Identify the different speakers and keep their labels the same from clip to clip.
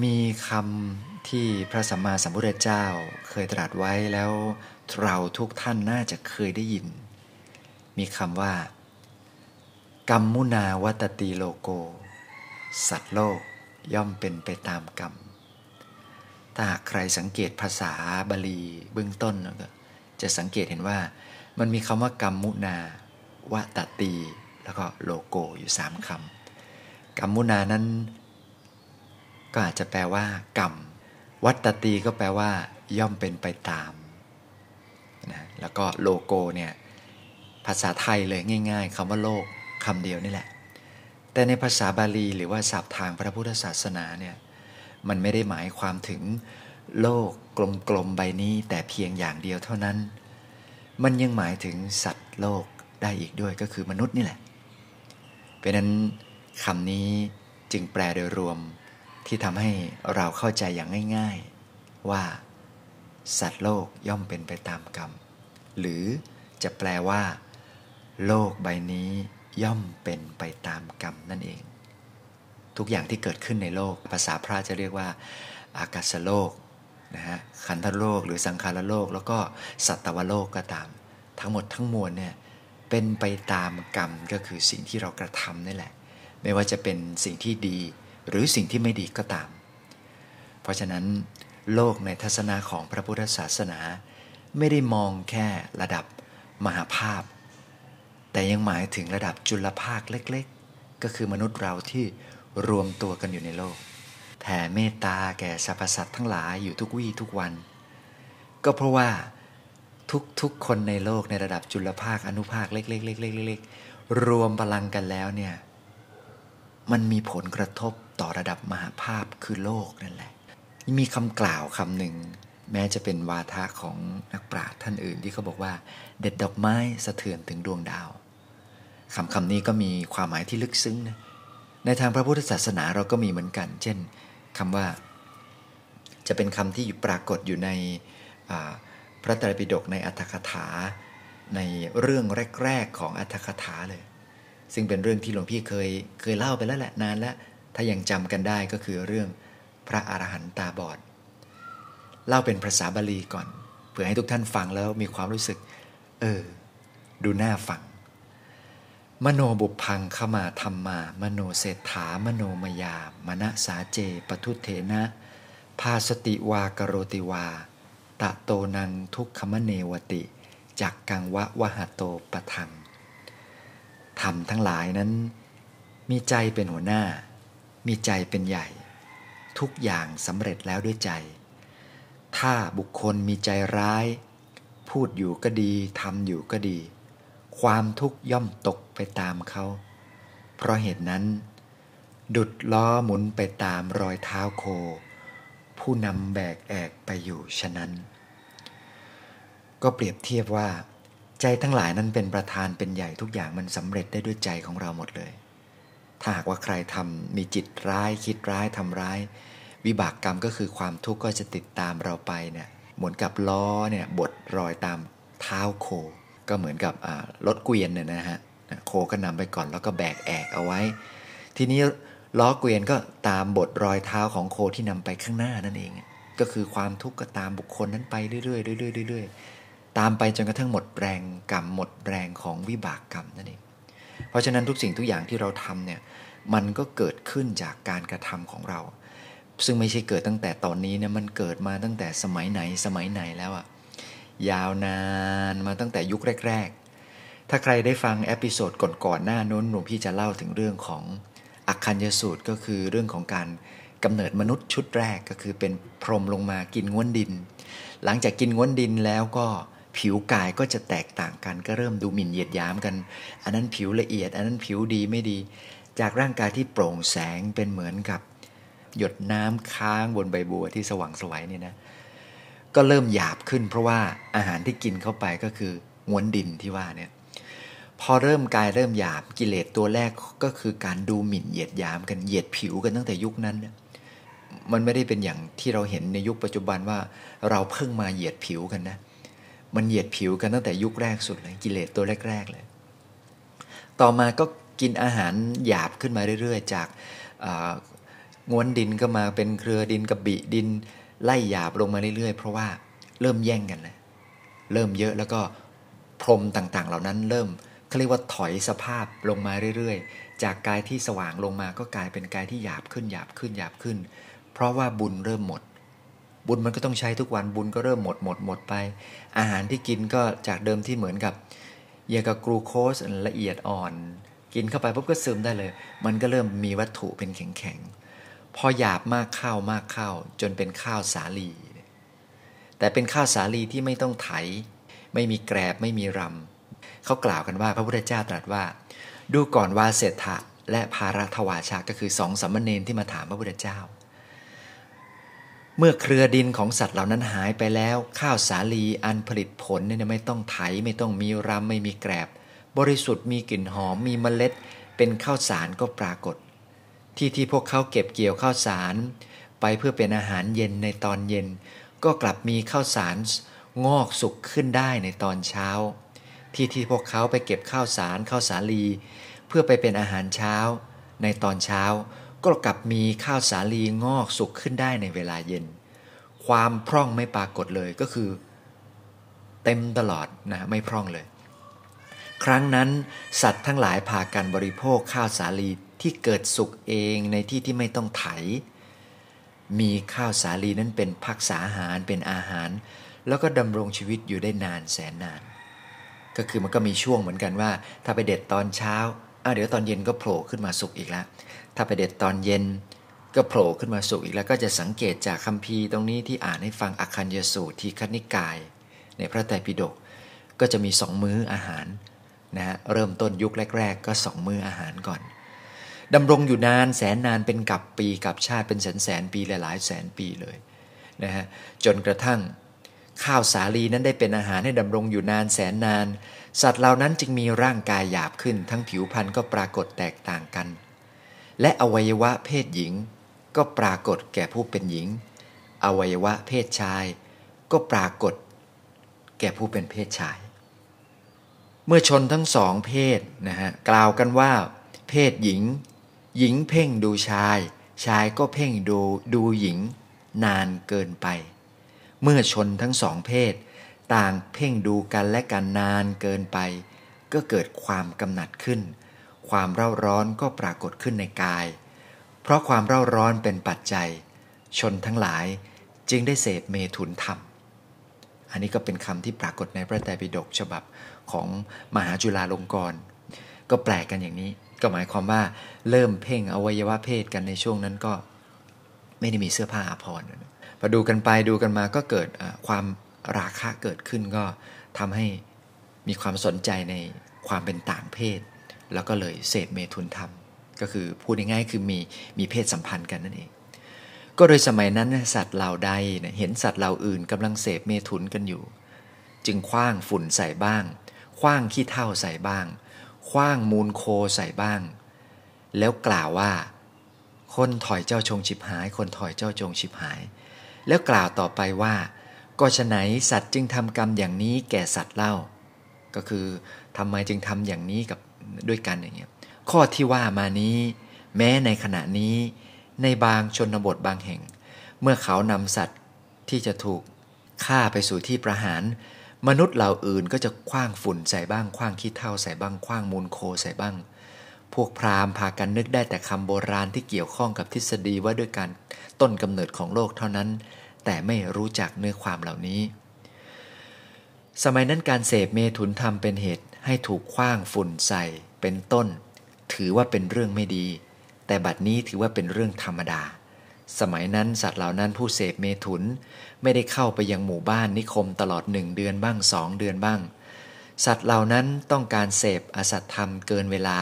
Speaker 1: มีคำที่พระสัมมาสัมพุทธเจ้าเคยตรัสไว้แล้วเราทุกท่านน่าจะเคยได้ยิน มีคำว่า กรรมมุนาวัตติโลโก สัตว์โลกย่อมเป็นไปตามกรรม ถ้าหากใครสังเกตภาษาบาลีเบื้องต้นก็จะสังเกตเห็นว่า มันมีคำว่ากรรมมุนาวตตี แล้วก็โลโกอยู่สามคำกรรมมุนานั้น ก็อาจจะแปลว่า กรรม วัตตีก็แปลว่า ย่อมเป็นไปตามนะแล้วก็โลโกเนี่ยภาษาไทยเลยง่าย ๆคำว่าโลกคำเดียวนี่แหละ แต่ในภาษาบาลีหรือว่าศัพท์ทางพระพุทธศาสนาเนี่ยมันไม่ได้หมายความถึงโลกกลมๆใบนี้แต่เพียงอย่างเดียวเท่านั้น มันยังหมายถึงสัตว์โลกได้อีกด้วยก็คือมนุษย์นี่แหละ เพราะนั้นคำนี้จึงแปลโดยรวม ที่ทำให้เราเข้าใจอย่างง่ายๆ ว่า สัตว์โลกย่อมเป็นไปตามกรรม หรือจะแปลว่า โลกใบนี้ย่อมเป็นไปตามกรรมนั่นเอง ทุกอย่างที่เกิดขึ้นในโลก ภาษาพระจะเรียกว่า อากาศโลกนะฮะขันธโลกหรือสังขารโลก แล้วก็สัตวโลกก็ตาม ทั้งหมดทั้งมวลเนี่ยเป็นไปตามกรรมก็คือสิ่งที่เรากระทำนี่แหละ ไม่ว่าจะเป็นสิ่งที่ดี หรือสิ่งที่ไม่ดีก็ตาม เพราะฉะนั้น โลกในทัศนะของพระพุทธศาสนา ไม่ได้มองแค่ระดับมหาภาพ แต่ยังหมายถึงระดับจุลภาคเล็กๆ ก็คือมนุษย์เราที่รวมตัวกันอยู่ในโลกแผ่เมตตาแก่สรรพสัตว์ทั้งหลายอยู่ทุกวี่ทุกวัน ก็เพราะว่าทุกๆคนในโลกในระดับจุลภาคอนุภาคเล็กๆๆๆๆรวมพลังกันแล้วเนี่ย มันมีผลกระทบต่อระดับมหาภาพคือโลกนั่นแหละ มีคำกล่าวคำหนึ่ง แม้จะเป็นวาทะของนักปราชญ์ท่านอื่นที่เขาบอกว่า เด็ดดอกไม้สะเทือนถึงดวงดาวคำคำนี้ก็มีความหมายที่ลึกซึ้งนะในทางพระพุทธศาสนาเราก็มีเหมือนกัน เช่นคำว่า จะเป็นคำที่ปรากฏอยู่ในพระไตรปิฎกในอัตถกถา ในเรื่องแรก ๆ ของอัตถกถาเลย ซึ่งเป็นเรื่องที่หลวงพี่เคยเคยเล่าไปแล้วแหละนานแล้วถ้ายังจำกันได้ก็คือเรื่องพระอรหันตาบอด เล่าเป็นภาษาบาลีก่อน เพื่อให้ทุกท่านฟังแล้วมีความรู้สึก เออ ดูน่าฟัง มโนบุพังขมาธรรมมามโนเศรษฐามโนมยามณสาเจปทุเถนะพาสติวากโรติวา ตะโตนังทุกขมเนวติจักกังวะวะหะโตปะทัง ธรรมทั้งหลายนั้น มีใจเป็นหัวหน้า มีใจเป็นใหญ่ ทุกอย่างสำเร็จแล้วด้วยใจ ถ้าบุคคลมีใจร้าย พูดอยู่ก็ดีทำอยู่ก็ดี ความทุกข์ย่อมตกไปตามเขา เพราะเหตุนั้น ดุดล้อหมุนไปตามรอยเท้าโค ผู้นำแบกแอกไปอยู่ฉะนั้น ก็เปรียบเทียบว่า ใจทั้งหลายนั้นเป็นประธานเป็นใหญ่ทุกอย่างมันสำเร็จได้ด้วยใจของเราหมดเลย ถ้าหากว่าใครทำมีจิตร้าย คิดร้ายทำร้าย วิบากกรรมก็คือความทุกข์ก็จะติดตามเราไปเนี่ยเหมือนกับล้อเนี่ยบดรอยตามเท้าโค ก็เหมือนกับรถเกวียนเนี่ยนะฮะโคก็นำไปก่อนแล้วก็แบกแอกเอาไว้ ทีนี้ล้อเกวียนก็ตามบดรอยเท้าของโคที่นำไปข้างหน้านั่นเอง ก็คือความทุกข์ก็ตามบุคคลนั้นไปเรื่อยๆเรื่อยๆเรื่อยๆ ตามไปจนกระทั่งหมดแรงกรรมหมดแรงของวิบากกรรมนั่นเองเพราะฉะนั้นทุกสิ่งทุกอย่างที่เราทำเนี่ยมันก็เกิดขึ้นจากการกระทำของเรา ซึ่งไม่ใช่เกิดตั้งแต่ตอนนี้นะมันเกิดมาตั้งแต่สมัยไหนสมัยไหนแล้วอะยาวนานมาตั้งแต่ยุคแรก ๆ ถ้าใครได้ฟังเอพิโซดก่อนๆหน้าน้นหลวงพี่จะเล่าถึงเรื่องของอักคัญยสูตรก็คือเรื่องของการกำเนิดมนุษย์ชุดแรกก็คือเป็นพรหมลงมากินง้วนดิน หลังจากกินง้วนดินแล้วก็ ผิวกายก็จะแตกต่างกันก็เริ่มดูหมิ่นเหยียดย้ำกัน อันนั้นผิวละเอียด อันนั้นผิวดีไม่ดี จากร่างกายที่โปร่งแสงเป็นเหมือนกับ หยดน้ำค้างบนใบบัวที่สว่างสวยนี่นะ ก็เริ่มหยาบขึ้น เพราะว่าอาหารที่กินเข้าไปก็คืองวนดินที่ว่าเนี่ยพอเริ่มกายเริ่มหยาบกิเลสตัวแรกก็คือการดูหมิ่นเหยียดยามกันเหยียดผิวกันตั้งแต่ยุคนั้นเนี่ยมันไม่ได้เป็นอย่างที่เราเห็นในยุคปัจจุบันว่าเราเพิ่งมาเหยียดผิวกันนะ มันเหยียดผิวกันตั้งแต่ยุคแรกสุดเลยกิเลสตัวแรก ๆ เลย ต่อมาก็กินอาหารหยาบขึ้นมาเรื่อย ๆ จากง้วนดินก็มาเป็นเครือดินกระบิดินไล่หยาบลงมาเรื่อยๆ เพราะว่าเริ่มแย่งกันเลยเริ่มเยอะแล้วก็พรมต่างๆ เหล่านั้นเริ่มเขาเรียกว่าถอยสภาพลงมาเรื่อยๆ จากกายที่สว่างลงมาก็กลายเป็นกายที่หยาบขึ้นหยาบขึ้นหยาบขึ้น เพราะว่าบุญเริ่มหมด บุญมันก็ต้องใช้ทุกวันบุญก็เริ่มหมดหมดหมดไป อาหารที่กินก็จากเดิมที่เหมือนกับเยากับกรูโคสละเอียดอ่อน กินเข้าไปปุ๊บก็ซึมได้เลย มันก็เริ่มมีวัตถุเป็นแข็งๆพอหยาบมากข้าวมากข้าวจนเป็นข้าวสาลี แต่เป็นข้าวสาลีที่ไม่ต้องไถ ไม่มีแกรบไม่มีรำเขากล่าวกันว่าพระพุทธเจ้าตรัสว่า ดูก่อนวาเศรษฐะและภารัทวาชาก็คือสองสัมมเนนที่มาถามพระพุทธเจ้า มื่อเครือดินของสัตว์เหล่านั้นหายไปแล้ว ข้าวสาลีอันผลิตผลเนี่ยไม่ต้องไถไม่ต้องมีรำไม่มีแกรบบริสุทธิ์มีกลิ่นหอมมีเมล็ด เป็นข้าวสารก็ปรากฏ ที่ที่พวกเขาเก็บเกี่ยวข้าวสาร ไปเพื่อเป็นอาหารเย็นในตอนเย็น ก็กลับมีข้าวสารงอกสุกขึ้นได้ในตอนเช้า ที่ที่พวกเขาไปเก็บข้าวสารข้าวสาลี เพื่อไปเป็นอาหารเช้า ในตอนเช้า ก็กลับมีข้าวสาลีงอกสุกขึ้นได้ในเวลาเย็น ความพร่องไม่ปรากฏเลยก็คือ เต็มตลอดนะไม่พร่องเลย ครั้งนั้นสัตว์ทั้งหลายพากันบริโภคข้าวสาลีที่เกิดสุกเองในที่ที่ไม่ต้องไถ มีข้าวสาลีนั้นเป็นพักษาอาหารเป็นอาหาร แล้วก็ดำรงชีวิตอยู่ได้นานแสนนาน ก็คือมันก็มีช่วงเหมือนกันว่า ถ้าไปเด็ดตอนเช้าอะเดี๋ยวตอนเย็นก็โผล่ขึ้นมาสุกอีกแล้ว ถ้าไปเด็ดตอนเย็นก็โผล่ขึ้นมาสุกอีกแล้วก็จะสังเกตจากคัมภีร์ตรงนี้ที่อ่านให้ฟังอคัญยสูตรที่คณิกาย ในพระไตรปิฎกก็จะมีสองมื้ออาหารนะฮะเริ่มต้นยุคแรก ๆ ก็สองมื้ออาหารก่อนดำรงอยู่นานแสนนานเป็นกับปีกับชาติเป็นแสนแสนปีหลายแสนปีเลยนะฮะจนกระทั่งข้าวสาลีนั้นได้เป็นอาหารให้ดำรงอยู่นานแสนนาน สัตว์เหล่านั้นจึงมีร่างกายหยาบขึ้น ทั้งผิวพรรณก็ปรากฏแตกต่างกัน และอวัยวะเพศหญิง ก็ปรากฏแก่ผู้เป็นหญิง อวัยวะเพศชาย ก็ปรากฏ แก่ผู้เป็นเพศชาย เมื่อชนทั้งสองเพศนะฮะกล่าวกันว่า เพศหญิง หญิงเพ่งดูชาย ชายก็เพ่งดูดูหญิง นานเกินไป เมื่อชนทั้งสองเพศ ต่างเพ่งดูกันและกันนานเกินไป ก็เกิดความกำหนัดขึ้น ความเร่าร้อนก็ปรากฏขึ้นในกาย เพราะความเร่าร้อนเป็นปัจจัย ชนทั้งหลายจึงได้เสพเมถุนธรรม อันนี้ก็เป็นคำที่ปรากฏในพระไตรปิฎกฉบับของมหาจุฬาลงกรณ์ก็แปลกกันอย่างนี้ ก็หมายความว่าเริ่มเพ่งอวัยวะเพศกันในช่วงนั้นก็ไม่ได้มีเสื้อผ้าอาภรณ์พอดูกันไปดูกันมาก็เกิดความราคะเกิดขึ้นก็ทำให้มีความสนใจในความเป็นต่างเพศ แล้วก็เลยเสพเมทุนธรรม ก็คือพูดง่ายๆคือมีมีเพศสัมพันธ์กันนั่นเอง ก็โดยสมัยนั้นสัตว์เหล่าใดเห็นสัตว์เหล่าอื่นกำลังเสพเมทุนกันอยู่ จึงคว้างฝุ่นใส่บ้างคว้างขี้เท่าใส่บ้างคว้างมูลโคใส่บ้าง แล้วกล่าวว่า คนถอยเจ้าชงฉิบหาย คนถอยเจ้าจงฉิบหาย แล้วกล่าวต่อไปว่า ก็ฉไหนสัตว์จึงทำกรรมอย่างนี้แก่สัตว์เล่า ก็คือทำไมจึงทำอย่างนี้กับ ด้วยกันอย่างเงี้ยข้อที่ว่ามานี้ แม้ในขณะนี้ ในบางชนบทบางแห่ง เมื่อเขานำสัตว์ที่จะถูกฆ่าไปสู่ที่ประหาร มนุษย์เหล่าอื่นก็จะคว้างฝุ่นใส่บ้างคว้างขี้เถ้าใส่บ้างคว้างมูลโคใส่บ้าง พวกพราหมณ์พากันนึกได้แต่คำโบราณที่เกี่ยวข้องกับทฤษฎีว่าด้วยการต้นกำเนิดของโลกเท่านั้น แต่ไม่รู้จักเนื้อความเหล่านี้ สมัยนั้นการเสพเมถุนธรรมเป็นเหตุ ให้ถูกคว้างฝุ่นใส่เป็นต้น ถือว่าเป็นเรื่องไม่ดี แต่บัดนี้ถือว่าเป็นเรื่องธรรมดา สมัยนั้นสัตว์เหล่านั้นผู้เสพเมถุน ไม่ได้เข้าไปยังหมู่บ้านนิคมตลอดหนึ่งเดือนบ้างสองเดือนบ้าง สัตว์เหล่านั้นต้องการเสพอสัตธรรมเกินเวลา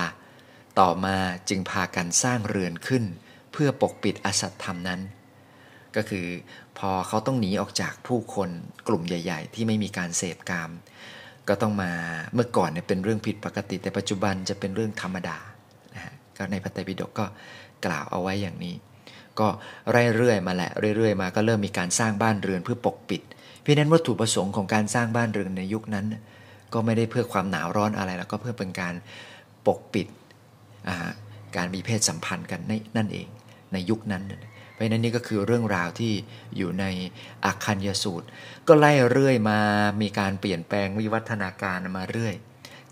Speaker 1: ต่อมาจึงพากันสร้างเรือนขึ้น เพื่อปกปิดอสัตธรรมนั้น ก็คือพอเขาต้องหนีออกจากผู้คนกลุ่มใหญ่ ๆ ที่ไม่มีการเสพกาม ก็ต้องมาเมื่อก่อนเนี่ยเป็นเรื่องผิดปกติ แต่ปัจจุบันจะเป็นเรื่องธรรมดานะฮะก็ในพระไตรปิฎกก็กล่าวเอาไว้อย่างนี้ ก็เรื่อยๆมาแหละเรื่อยๆมาก็เริ่มมีการสร้างบ้านเรือนเพื่อปกปิด เพราะนั้นวัตถุประสงค์ของการสร้างบ้านเรือนในยุคนั้น ก็ไม่ได้เพื่อความหนาวร้อนอะไรแล้วก็เพื่อเป็นการปกปิดการมีเพศสัมพันธ์กันนั่นเองในยุคนั้น ราะนั้นนี่ก็คือเรื่องราวที่อยู่ในอักคัญยสูตร ก็ไล่เรื่อยมามีการเปลี่ยนแปลงวิวัฒนาการมาเรื่อย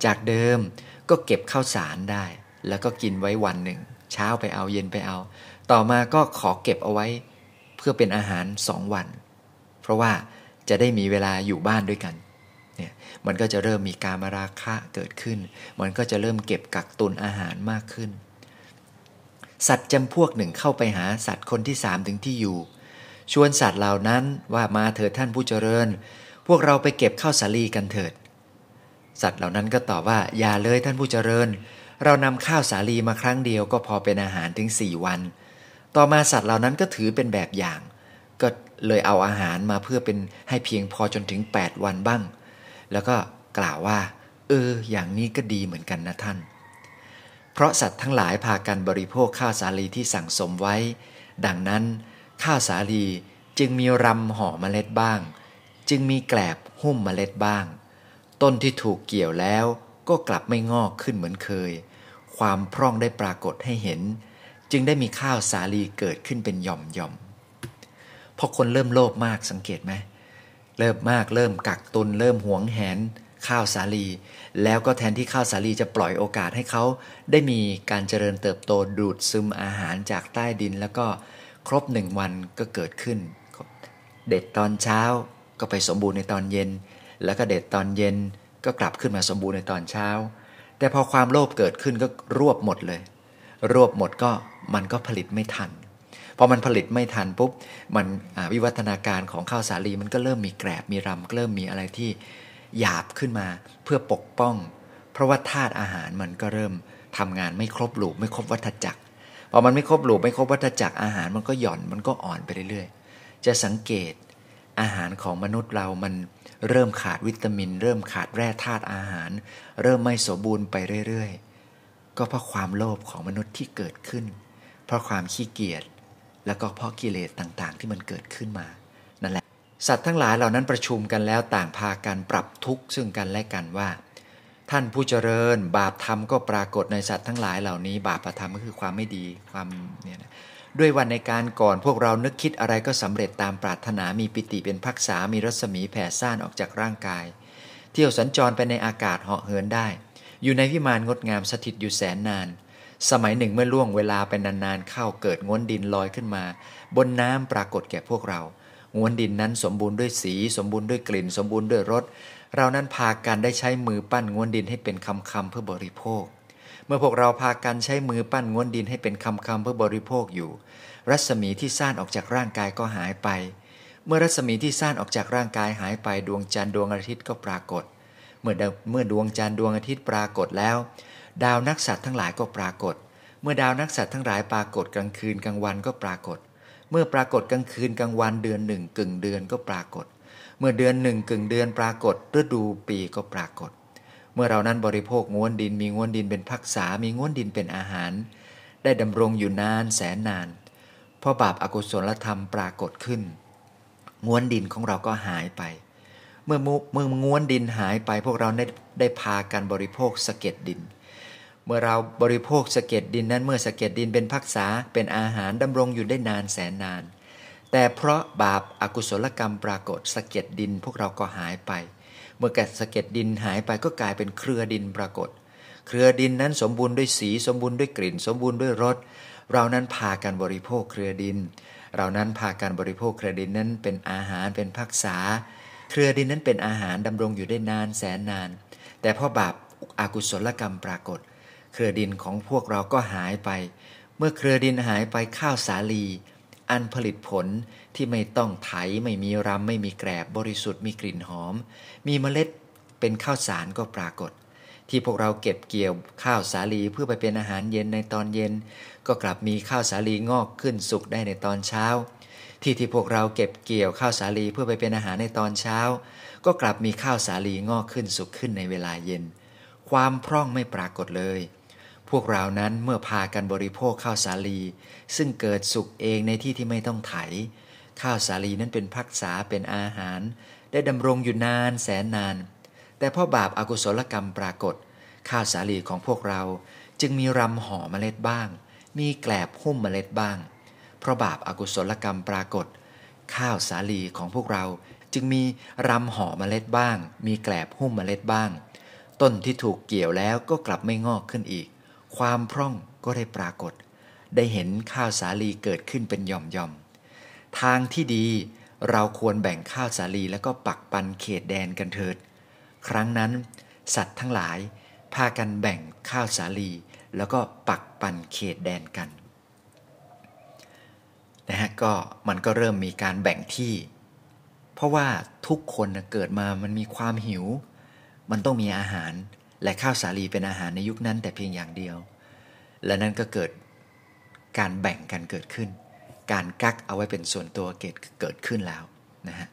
Speaker 1: จากเดิมก็เก็บข้าวสารได้ แล้วก็กินไว้วันหนึ่ง เช้าไปเอาเย็นไปเอา ต่อมาก็ขอเก็บเอาไว้ เพื่อเป็นอาหารสองวัน เพราะว่าจะได้มีเวลาอยู่บ้านด้วยกันเนี่ยมันก็จะเริ่มมีการมาราคะเกิดขึ้น มันก็จะเริ่มเก็บกักตุนอาหารมากขึ้น สัตว์จำพวกหนึ่งเข้าไปหาสัตว์คนที่สามถึงที่อยู่ ชวนสัตว์เหล่านั้นว่ามาเถิดท่านผู้เจริญ พวกเราไปเก็บข้าวสาลีกันเถิด สัตว์เหล่านั้นก็ตอบว่าอย่าเลยท่านผู้เจริญ เรานำข้าวสาลีมาครั้งเดียวก็พอเป็นอาหารถึงสี่วัน ต่อมาสัตว์เหล่านั้นก็ถือเป็นแบบอย่าง ก็เลยเอาอาหารมาเพื่อเป็นให้เพียงพอจนถึง 8 วันบ้าง แล้วก็กล่าวว่า เออ อย่างนี้ก็ดีเหมือนกันนะท่าน เพราะสัตว์ทั้งหลายพากันบริโภคข้าวสาลีที่สั่งสมไว้ ดังนั้น ข้าวสาลีจึงมีรำห่อเมล็ดบ้าง จึงมีแกลบหุ้มเมล็ดบ้าง ต้นที่ถูกเกี่ยวแล้วก็กลับไม่งอกขึ้นเหมือนเคย ความพร่องได้ปรากฏให้เห็น จึงได้มีข้าวสาลีเกิดขึ้นเป็นหย่อมหย่อมพอคนเริ่มโลภมากสังเกตไหมเริ่มมากเริ่มกักตุนเริ่มหวงแหน ข้าวสาลี แล้วก็แทนที่ข้าวสาลีจะปล่อยโอกาสให้เขาได้มีการเจริญเติบโตดูดซึมอาหารจากใต้ดิน แล้วก็ครบหนึ่งวันก็เกิดขึ้น เด็ดตอนเช้าก็ไปสมบูรณ์ในตอนเย็น แล้วก็เด็ดตอนเย็นก็กลับขึ้นมาสมบูรณ์ในตอนเช้า แต่พอความโลภเกิดขึ้นก็รวบหมดเลย รวบหมดก็มันก็ผลิตไม่ทันพอมันผลิตไม่ทันปุ๊บมันวิวัฒนาการของข้าวสาลีมันก็เริ่มมีแกรบมีรำเริ่มมีอะไรที่ หยาบขึ้นมาเพื่อปกป้อง เพราะว่าธาตุอาหารมันก็เริ่มทำงานไม่ครบลูปไม่ครบวัฏจักรพอมันไม่ครบลูปไม่ครบวัฏจักรอาหารมันก็หย่อนมันก็อ่อนไปเรื่อยๆ จะสังเกตอาหารของมนุษย์เรามันเริ่มขาดวิตามิน เริ่มขาดแร่ธาตุอาหาร เริ่มไม่สมบูรณ์ไปเรื่อยๆ ก็เพราะความโลภของมนุษย์ที่เกิดขึ้น เพราะความขี้เกียจแล้วก็เพราะกิเลสต่างๆ ที่มันเกิดขึ้นมา สัตว์ทั้งหลายเหล่านั้นประชุมกันแล้วต่างพากันปรับทุกข์ซึ่งกันและกันว่า ท่านผู้เจริญบาปธรรมก็ปรากฏในสัตว์ทั้งหลายเหล่านี้ บาปธรรมก็คือความไม่ดีความเนี่ยนะด้วยวันในการก่อนพวกเรานึกคิดอะไรก็สำเร็จตามปรารถนามีปิติเป็นพักษามีรัศมีแผ่ซ่านออกจากร่างกาย เที่ยวสัญจรไปในอากาศเหาะเหินได้ อยู่ในวิมานงดงามสถิตอยู่แสนนาน สมัยหนึ่งเมื่อล่วงเวลาไปนานๆเข้าเกิดง้นดินลอยขึ้นมา บนน้ำปรากฏแก่พวกเรา งวนดินนั้นสมบูรณ์ด้วยสี สมบูรณ์ด้วยกลิ่น สมบูรณ์ด้วยรสเรานั้นพากันได้ใช้มือปั้นงวนดินให้เป็นคำคำเพื่อบริโภค เมื่อพวกเราพากันใช้มือปั้นงวนดินให้เป็นคำคำเพื่อบริโภคอยู่ รัศมีที่ซ่านออกจากร่างกายก็หายไป เมื่อรัศมีที่ซ่านออกจากร่างกายหายไปดวงจันทร์ดวงอาทิตย์ก็ปรากฏ เมื่อเมื่อดวงจันทร์ดวงอาทิตย์ปรากฏแล้ว ดาวนักสัตว์ทั้งหลายก็ปรากฏ เมื่อดาวนักสัตว์ทั้งหลายปรากฏกลางคืนกลางวันก็ปรากฏ เมื่อปรากฏกลางคืนกลางวันเดือนหนึ่งกึ่งเดือนก็ปรากฏ เมื่อเดือนหนึ่งกึ่งเดือนปรากฏฤดูปีก็ปรากฏ เมื่อเรานั้นบริโภคง้วนดินมีง้วนดินเป็นพักษา มีง้วนดินเป็นอาหาร ได้ดำรงอยู่นานแสนนานเพราะบาปอากุศลธรรมปรากฏขึ้นง้วนดินของเราก็หายไป เมื่อเมื่อง้วนดินหายไปพวกเราได้ได้พากันบริโภคสะเก็ดดิน เมื่อเราบริโภคสะเก็ดดินนั้นเมื่อสะเก็ดดินเป็นพักษาเป็นอาหารดำรงอยู่ได้นานแสนนาน แต่เพราะบาปอากุศลกรรมปรากฏสะเก็ดดินพวกเราก็หายไป เมื่อแกสะเก็ดดินหายไปก็กลายเป็นเครือดินปรากฏ เครือดินนั้นสมบูรณ์ด้วยสีสมบูรณ์ด้วยกลิ่น สมบูรณ์ด้วยรสเรานั้นพากันบริโภคเครือดิน เรานั้นพากันบริโภคเครือดินนั้นเป็นอาหารเป็นพักษา เครือดินนั้นเป็นอาหารดำรงอยู่ได้นานแสนนาน แต่เพราะบาปอากุศลกรรมปรากฏ เครือดินของพวกเราก็หายไป เมื่อเครือดินหายไปข้าวสาลี อันผลิตผลที่ไม่ต้องไถไม่มีรำไม่มีแกรบบริสุทธิ์มีกลิ่นหอม มีเมล็ดเป็นข้าวสารก็ปรากฏ ที่พวกเราเก็บเกี่ยวข้าวสาลีเพื่อไปเป็นอาหารเย็นในตอนเย็น ก็กลับมีข้าวสาลีงอกขึ้นสุกได้ในตอนเช้า ที่ที่พวกเราเก็บเกี่ยวข้าวสาลีเพื่อไปเป็นอาหารในตอนเช้า ก็กลับมีข้าวสาลีงอกขึ้นสุกขึ้นในเวลาเย็น ความพร่องไม่ปรากฏเลย พวกเรานั้นเมื่อพากันบริโภคข้าวสาลี ซึ่งเกิดสุกเองในที่ที่ไม่ต้องไถ ข้าวสาลีนั้นเป็นพักษาเป็นอาหาร ได้ดำรงอยู่นานแสนนาน แต่เพราะบาปอากุศลกรรมปรากฏ ข้าวสาลีของพวกเราจึงมีรำห่อเมล็ดบ้าง มีแกลบหุ้มเมล็ดบ้าง เพราะบาปอากุศลกรรมปรากฏ ข้าวสาลีของพวกเราจึงมีรำห่อเมล็ดบ้าง มีแกลบหุ้มเมล็ดบ้าง ต้นที่ถูกเกี่ยวแล้วก็กลับไม่งอกขึ้นอีก ความพร่องก็ได้ปรากฏ ได้เห็นข้าวสาลีเกิดขึ้นเป็นย่อมย่อมทางที่ดีเราควรแบ่งข้าวสาลีแล้วก็ปักปันเขตแดนกันเถิด ครั้งนั้น สัตว์ทั้งหลาย พากันแบ่งข้าวสาลีแล้วก็ปักปันเขตแดนกันนะฮะก็มันก็เริ่มมีการแบ่งที่ เพราะว่าทุกคนเกิดมามันมีความหิว มันต้องมีอาหาร และข้าวสาลีเป็นอาหารในยุคนั้นแต่เพียงอย่างเดียว และนั่นก็เกิดการแบ่งกันเกิดขึ้น การกักเอาไว้เป็นส่วนตัวเกิดเกิดขึ้นแล้วนะฮะ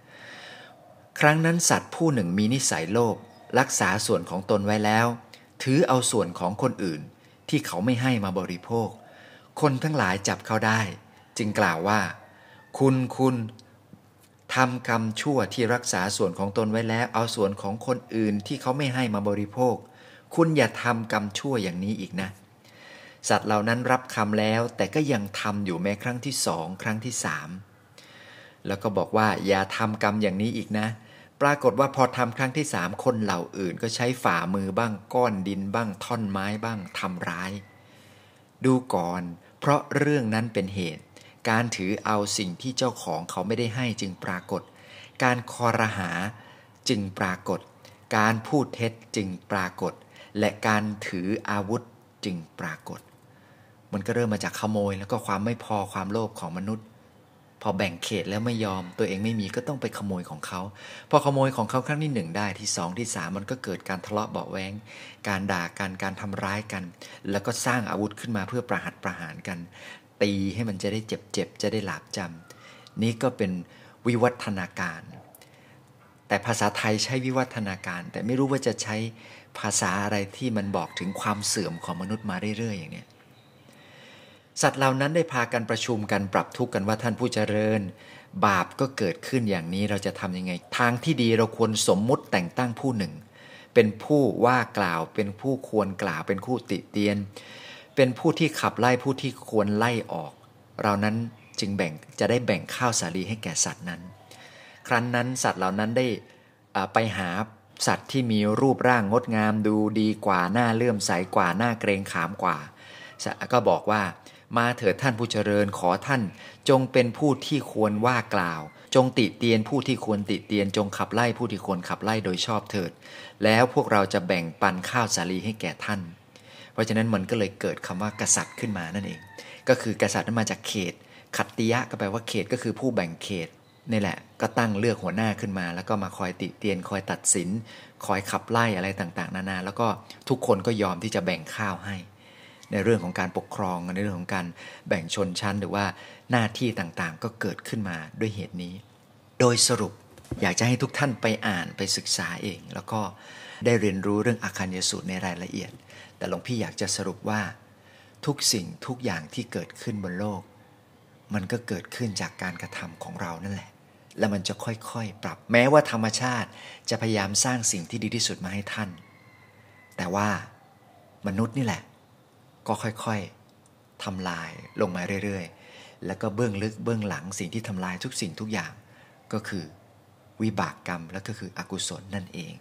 Speaker 1: ครั้งนั้นสัตว์ผู้หนึ่งมีนิสัยโลภรักษาส่วนของตนไว้แล้ว ถือเอาส่วนของคนอื่นที่เขาไม่ให้มาบริโภค คนทั้งหลายจับเขาได้ จึงกล่าวว่า คุณคุณทำกรรมชั่วที่รักษาส่วนของตนไว้แล้ว เอาส่วนของคนอื่นที่เขาไม่ให้มาบริโภค คุณอย่าทำกรรมชั่วอย่างนี้อีกนะ สัตว์เหล่านั้นรับคำแล้ว แต่ก็ยังทำอยู่แม้ครั้งที่สองครั้งที่สามแล้วก็บอกว่าอย่าทำกรรมอย่างนี้อีกนะ ปรากฏว่าพอทำครั้งที่สามคนเหล่าอื่นก็ใช้ฝ่ามือบ้างก้อนดินบ้างท่อนไม้บ้างทำร้าย ดูก่อน เพราะเรื่องนั้นเป็นเหตุ การถือเอาสิ่งที่เจ้าของเขาไม่ได้ให้จึงปรากฏ การคอรหาจึงปรากฏ การพูดเท็จจึงปรากฏ และการถืออาวุธจึงปรากฏ มันก็เริ่มมาจากขโมย แล้วก็ความไม่พอความโลภของมนุษย์ พอแบ่งเขตแล้วไม่ยอม ตัวเองไม่มีก็ต้องไปขโมยของเขา พอขโมยของเขาครั้งที่หนึ่งได้ที่สองที่สามมันก็เกิดการทะเลาะเบาแวงการด่ากันการทำร้ายกัน แล้วก็สร้างอาวุธขึ้นมาเพื่อประหัตประหารกัน ตีให้มันจะได้เจ็บๆจะได้หลาบจำนี่ก็เป็นวิวัฒนาการ แต่ภาษาไทยใช้วิวัฒนาการ แต่ไม่รู้ว่าจะใช้ ภาษาอะไรที่มันบอกถึงความเสื่อมของมนุษย์มาเรื่อยๆอย่างนี้สัตว์เหล่านั้นได้พากันประชุมกันปรับทุกข์กันว่าท่านผู้เจริญ บาปก็เกิดขึ้นอย่างนี้เราจะทำยังไง ทางที่ดีเราควรสมมุติแต่งตั้งผู้หนึ่ง เป็นผู้ว่ากล่าว เป็นผู้ควรกล่าว เป็นผู้ติเตียน เป็นผู้ที่ขับไล่ผู้ที่ควรไล่ออก เรานั้นจึงแบ่งจะได้แบ่งข้าวสาลีให้แก่สัตว์นั้น ครั้นนั้นสัตว์เหล่านั้นได้ไปหา สัตว์ที่มีรูปร่างงดงามดูดีกว่าหน้าเลื่อมใสกว่าหน้าเกรงขามกว่า ก็บอกว่า มาเถิดท่านผู้เจริญขอท่าน จงเป็นผู้ที่ควรว่ากล่าว จงติเตียนผู้ที่ควรติเตียน จงขับไล่ผู้ที่ควรขับไล่โดยชอบเถิด แล้วพวกเราจะแบ่งปันข้าวสาลีให้แก่ท่าน เพราะฉะนั้นมันก็เลยเกิดคำว่ากษัตริย์ขึ้นมานั่นเอง ก็คือกษัตริย์นั้นมาจากเขต ขัตติยะก็แปลว่าเขตก็คือผู้แบ่งเขต นี่แหละก็ตั้งเลือกหัวหน้าขึ้นมา แล้วก็มาคอยติเตียน คอยตัดสิน คอยขับไล่อะไรต่างๆ นานา แล้วก็ทุกคนก็ยอมที่จะแบ่งข้าวให้ ในเรื่องของการปกครองในเรื่องของการแบ่งชนชั้นหรือว่าหน้าที่ต่างๆ ก็เกิดขึ้นมาด้วยเหตุนี้ โดยสรุปอยากจะให้ทุกท่านไปอ่านไปศึกษาเอง แล้วก็ได้เรียนรู้เรื่องอาคารยสูตรในรายละเอียด แต่หลวงพี่อยากจะสรุปว่า ทุกสิ่งทุกอย่างที่เกิดขึ้นบนโลก มันก็เกิดขึ้นจากการกระทำของเรานั่นแหละ และมันจะค่อยๆ ปรับแม้ว่าธรรมชาติจะพยายามสร้างสิ่งที่ดีที่สุดมาให้ท่าน แต่ว่ามนุษย์นี่แหละ ก็ค่อยๆทำลายลงมาเรื่อยๆ แล้วก็เบื้องลึกเบื้องหลังสิ่งที่ทำลายทุกสิ่งทุกอย่าง ก็คือวิบากกรรมและก็คืออกุศลนั่นเอง